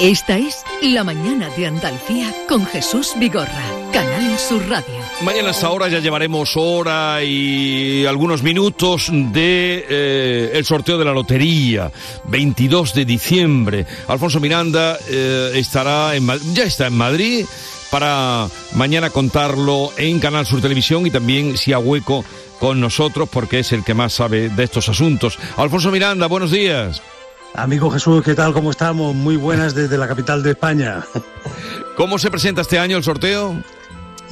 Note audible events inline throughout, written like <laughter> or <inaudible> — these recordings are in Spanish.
Esta es La Mañana de Andalucía con Jesús Vigorra, Canal Sur Radio. Mañana a esta hora ya llevaremos hora y algunos minutos de eh, el sorteo de la lotería, 22 de diciembre. Alfonso Miranda eh, estará ya está en Madrid para mañana contarlo en Canal Sur Televisión y también si a hueco con nosotros porque es el que más sabe de estos asuntos. Alfonso Miranda, buenos días. Amigo Jesús, ¿qué tal? ¿Cómo estamos? Muy buenas desde la capital de España. ¿Cómo se presenta este año el sorteo?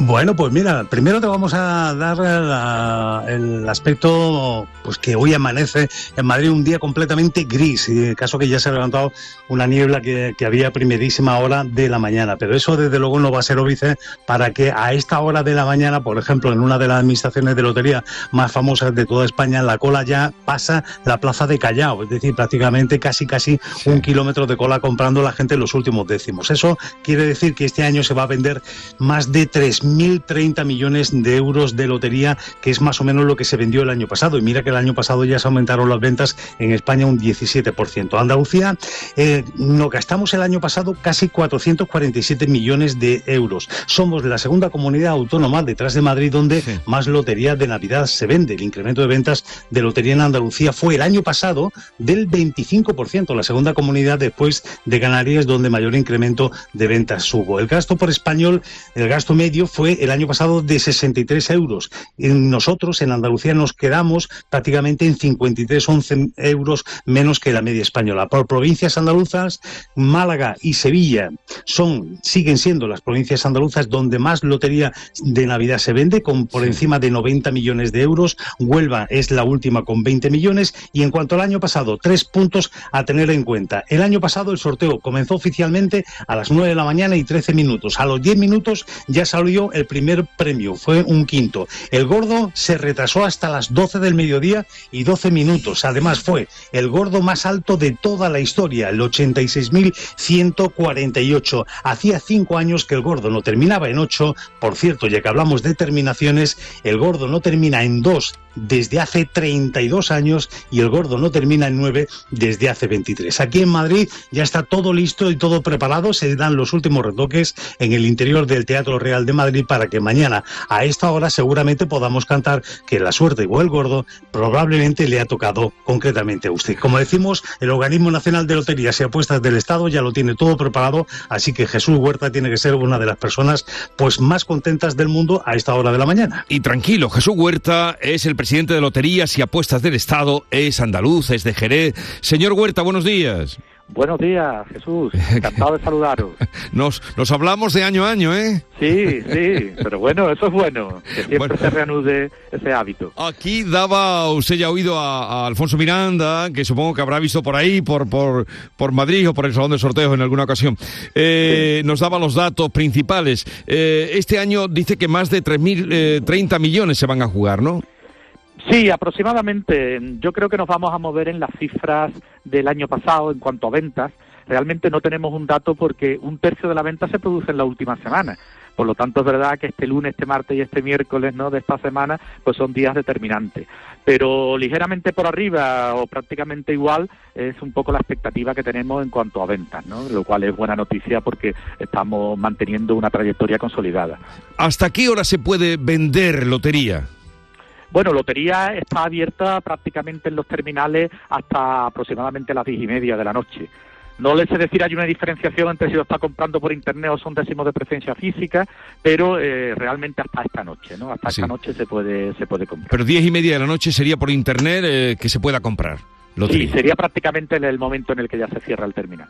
Bueno, pues mira, primero te vamos a dar el aspecto pues que hoy amanece en Madrid un día completamente gris, y en caso que ya se ha levantado una niebla que, había primerísima hora de la mañana. Pero eso desde luego no va a ser óbice para que a esta hora de la mañana, por ejemplo, en una de las administraciones de lotería más famosas de toda España, la cola ya pasa la plaza de Callao, es decir, prácticamente casi casi un kilómetro de cola comprando la gente en los últimos décimos. Eso quiere decir que este año se va a vender más de 3.000 1.030 millones de euros de lotería, que es más o menos lo que se vendió el año pasado. Y mira que el año pasado ya se aumentaron las ventas en España un 17%. Andalucía, eh, nos gastamos el año pasado casi 447 millones de euros. Somos la segunda comunidad autónoma detrás de Madrid donde más lotería de Navidad se vende. El incremento de ventas de lotería en Andalucía fue el año pasado del 25%, la segunda comunidad después de Canarias donde mayor incremento de ventas hubo. El gasto por español, el gasto medio fue el año pasado de 63 euros. nosotros en Andalucía nos quedamos prácticamente en 53, 11 euros menos que la media española. Por provincias andaluzas, Málaga y Sevilla son, siguen siendo las provincias andaluzas donde más lotería de Navidad se vende, con por encima de 90 millones de euros. Huelva es la última con 20 millones. Y en cuanto al año pasado, tres puntos a tener en cuenta. El año pasado el sorteo comenzó oficialmente a las 9 de la mañana y 13 minutos. A los 10 minutos ya salió el primer premio, fue un quinto. El gordo se retrasó hasta las 12 del mediodía y 12 minutos. Además fue el gordo más alto de toda la historia, el 86.148. Hacía cinco años que el gordo no terminaba en ocho. Por cierto, ya que hablamos de terminaciones, el gordo no termina en dos desde hace 32 años y el gordo no termina en 9 desde hace 23. Aquí en Madrid ya está todo listo y todo preparado, se dan los últimos retoques en el interior del Teatro Real de Madrid para que mañana a esta hora seguramente podamos cantar que la suerte o el gordo probablemente le ha tocado concretamente a usted. Como decimos, el Organismo Nacional de Loterías y Apuestas del Estado ya lo tiene todo preparado, así que Jesús Huerta tiene que ser una de las personas pues más contentas del mundo a esta hora de la mañana. Y tranquilo, Jesús Huerta es el presidente de Loterías y Apuestas del Estado, es andaluz, es de Jerez. Señor Huerta, buenos días. Buenos días, Jesús. Encantado de saludaros. <laughs> Nos, nos hablamos de año a año, ¿eh? Sí, sí, pero bueno, eso es bueno, que siempre se reanude ese hábito. Aquí daba, usted ya ha oído a, Alfonso Miranda, que supongo que habrá visto por ahí, por, por, por Madrid o por el Salón de Sorteos en alguna ocasión. Eh, nos daba los datos principales. Eh, este año dice que más de 3.030 eh, millones se van a jugar, ¿no? Sí, aproximadamente. Yo creo que nos vamos a mover en las cifras del año pasado en cuanto a ventas. Realmente no tenemos un dato porque un tercio de la venta se produce en la última semana. Por lo tanto, es verdad que este lunes, este martes y este miércoles ¿no? de esta semana pues son días determinantes. Pero ligeramente por arriba o prácticamente igual es un poco la expectativa que tenemos en cuanto a ventas, ¿no? lo cual es buena noticia porque estamos manteniendo una trayectoria consolidada. ¿Hasta qué hora se puede vender lotería? Bueno, lotería está abierta prácticamente en los terminales hasta aproximadamente las diez y media de la noche. No les sé decir, hay una diferenciación entre si lo está comprando por internet o son décimos de presencia física, pero eh, realmente hasta esta noche, ¿no? Hasta esta noche se puede, se puede comprar. Pero diez y media de la noche sería por internet eh, que se pueda comprar. Sí, sería prácticamente en el momento en el que ya se cierra el terminal.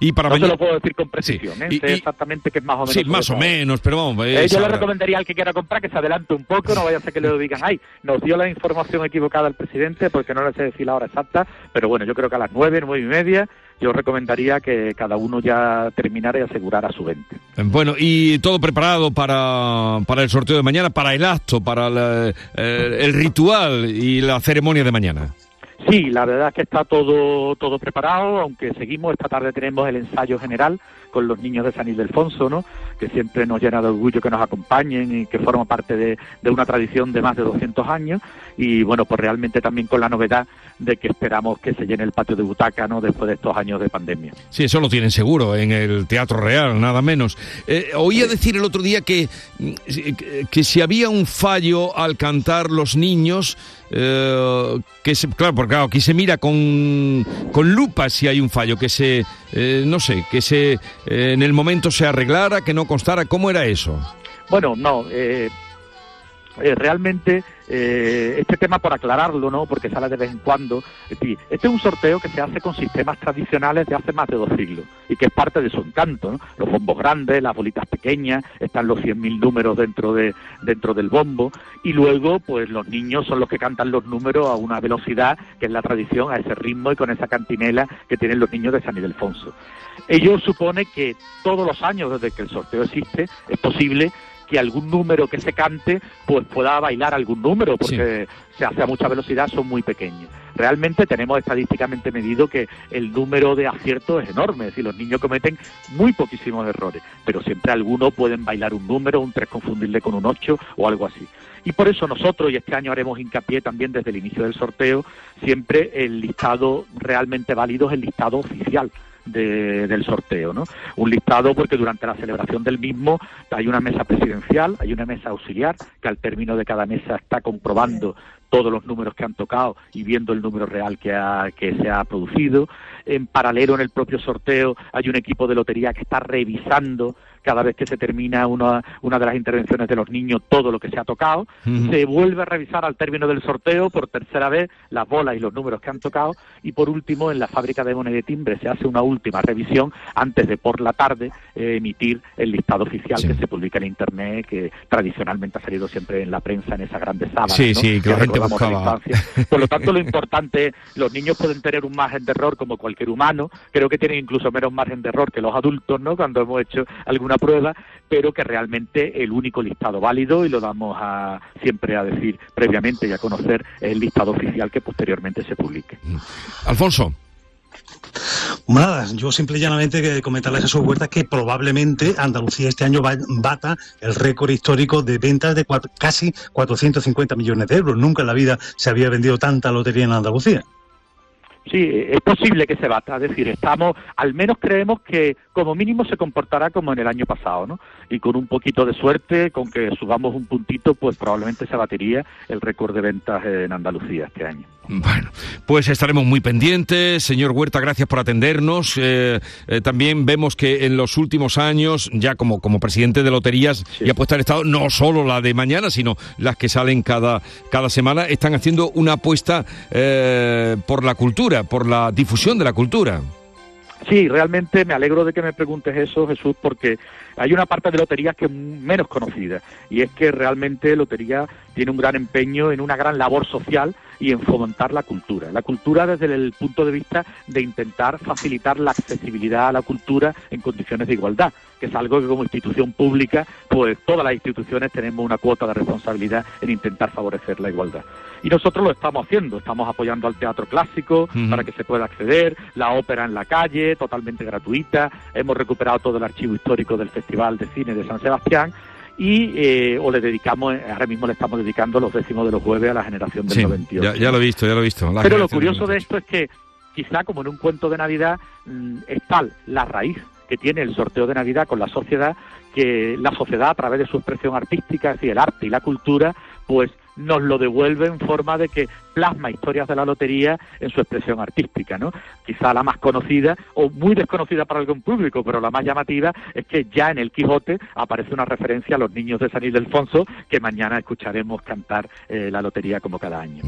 Y para no te lo puedo decir con precisión, ¿eh? sé exactamente que es más o menos. Sí, más o menos, pero vamos. Eh, yo le recomendaría al que quiera comprar que se adelante un poco, no vaya a ser que le digan, ay, nos dio la información equivocada el presidente porque no le sé decir la hora exacta, pero bueno, yo creo que a las nueve, nueve y media yo recomendaría que cada uno ya terminara y asegurara su venta. Bueno, y todo preparado para, para el sorteo de mañana, para el acto, para eh, el ritual y la ceremonia de mañana. Sí, la verdad es que está todo, todo preparado, aunque seguimos, esta tarde tenemos el ensayo general con los niños de San Ildefonso, ¿no? que siempre nos llena de orgullo que nos acompañen y que forma parte de, de, una tradición de más de 200 años y bueno, pues realmente también con la novedad de que esperamos que se llene el patio de butaca ¿no? después de estos años de pandemia. Sí, eso lo tienen seguro en el Teatro Real, nada menos. Eh, oía decir el otro día que, que, si había un fallo al cantar los niños, eh, que claro, porque claro, aquí se mira con, con lupa si hay un fallo, que se, eh, no sé, que se en el momento se arreglara, que no constara, ¿cómo era eso? Bueno, no, eh, realmente eh, este tema por aclararlo, ¿no? Porque sale de vez en cuando. Este es un sorteo que se hace con sistemas tradicionales de hace más de dos siglos y que es parte de su encanto, ¿no? Los bombos grandes, las bolitas pequeñas, están los 100.000 números dentro de dentro del bombo y luego, pues los niños son los que cantan los números a una velocidad que es la tradición, a ese ritmo y con esa cantinela que tienen los niños de San Ildefonso. Ello supone que todos los años desde que el sorteo existe es posible que algún número que se cante pues pueda bailar algún número porque se hace a mucha velocidad son muy pequeños. Realmente tenemos estadísticamente medido que el número de aciertos es enorme, es decir, los niños cometen muy poquísimos errores, pero siempre algunos pueden bailar un número, un 3 confundirle con un 8 o algo así. Y por eso nosotros, y este año haremos hincapié también desde el inicio del sorteo, siempre el listado realmente válido es el listado oficial del sorteo, ¿no? Un listado porque durante la celebración del mismo hay una mesa presidencial, hay una mesa auxiliar que al término de cada mesa está comprobando todos los números que han tocado y viendo el número real que, que se ha producido. En paralelo, en el propio sorteo, hay un equipo de lotería que está revisando cada vez que se termina una, una de las intervenciones de los niños todo lo que se ha tocado. Se vuelve a revisar al término del sorteo por tercera vez las bolas y los números que han tocado. Y por último, en la fábrica de moneda de timbre se hace una última revisión antes de por la tarde eh, emitir el listado oficial que se publica en Internet, que tradicionalmente ha salido siempre en la prensa en esas grandes salas. Sí, sí, que por lo tanto, lo importante, los niños pueden tener un margen de error como cualquier humano, creo que tienen incluso menos margen de error que los adultos, ¿no? Cuando hemos hecho alguna prueba, pero que realmente el único listado válido, y lo damos a, siempre a decir previamente y a conocer, es el listado oficial que posteriormente se publique. Alfonso. Nada, yo simple y llanamente comentarle a Jesús Huerta que probablemente Andalucía este año bata el récord histórico de ventas de casi 450 millones de euros. Nunca en la vida se había vendido tanta lotería en Andalucía. Sí, es posible que se bata, es decir, estamos, al menos creemos que como mínimo se comportará como en el año pasado, ¿no? Y con un poquito de suerte, con que subamos un puntito, pues probablemente se batería el récord de ventas en Andalucía este año. Bueno, pues estaremos muy pendientes. Señor Huerta, gracias por atendernos. Eh, eh, también vemos que en los últimos años, ya como, como presidente de loterías y apuesta al Estado, no solo la de mañana, sino las que salen cada, cada semana, están haciendo una apuesta eh, por la cultura, por la difusión de la cultura. Sí, realmente me alegro de que me preguntes eso, Jesús, porque hay una parte de lotería que es menos conocida y es que realmente lotería tiene un gran empeño en una gran labor social y en fomentar la cultura. La cultura desde el punto de vista de intentar facilitar la accesibilidad a la cultura en condiciones de igualdad, que es algo que como institución pública, pues todas las instituciones tenemos una cuota de responsabilidad en intentar favorecer la igualdad. Y nosotros lo estamos haciendo, estamos apoyando al teatro clásico para que se pueda acceder, la ópera en la calle, totalmente gratuita, hemos recuperado todo el archivo histórico del Festival de Cine de San Sebastián y eh, o le dedicamos, ahora mismo le estamos dedicando los décimos de los jueves a la generación del 98. Ya, lo he visto, ya lo he visto. Pero lo curioso de esto es que quizá como en un cuento de Navidad mm, es tal la raíz que tiene el sorteo de Navidad con la sociedad que la sociedad a través de su expresión artística, es decir, el arte y la cultura, pues nos lo devuelve en forma de que plasma historias de la lotería en su expresión artística, ¿no? Quizá la más conocida o muy desconocida para algún público, pero la más llamativa es que ya en el Quijote aparece una referencia a los niños de San Ildefonso que mañana escucharemos cantar eh, la lotería como cada año.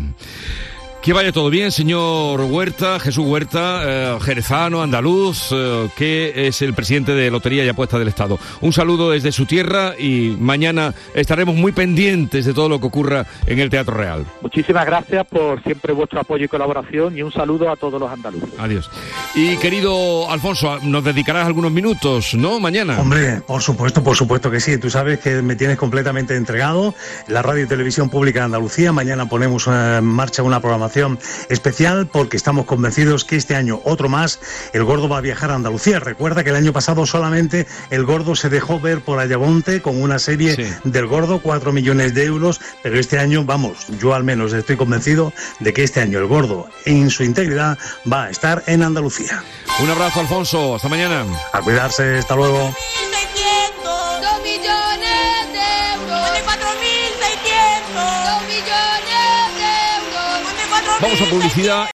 Que vaya todo bien, señor Huerta, Jesús Huerta, eh, jerezano, andaluz, eh, que es el presidente de Lotería y Apuesta del Estado. Un saludo desde su tierra y mañana estaremos muy pendientes de todo lo que ocurra en el Teatro Real. Muchísimas gracias por siempre vuestro apoyo y colaboración y un saludo a todos los andaluces. Adiós. Y querido Alfonso, nos dedicarás algunos minutos, ¿no? Mañana. Hombre, por supuesto, por supuesto que sí. Tú sabes que me tienes completamente entregado. La radio y televisión pública de Andalucía. Mañana ponemos en marcha una programación programación especial porque estamos convencidos que este año, otro más, el gordo va a viajar a Andalucía. Recuerda que el año pasado solamente el gordo se dejó ver por Ayamonte con una serie del gordo, 4 millones de euros, pero este año, vamos, yo al menos estoy convencido de que este año el gordo en su integridad va a estar en Andalucía. Un abrazo, Alfonso. Hasta mañana. A cuidarse. Hasta luego. Vamos a publicidad.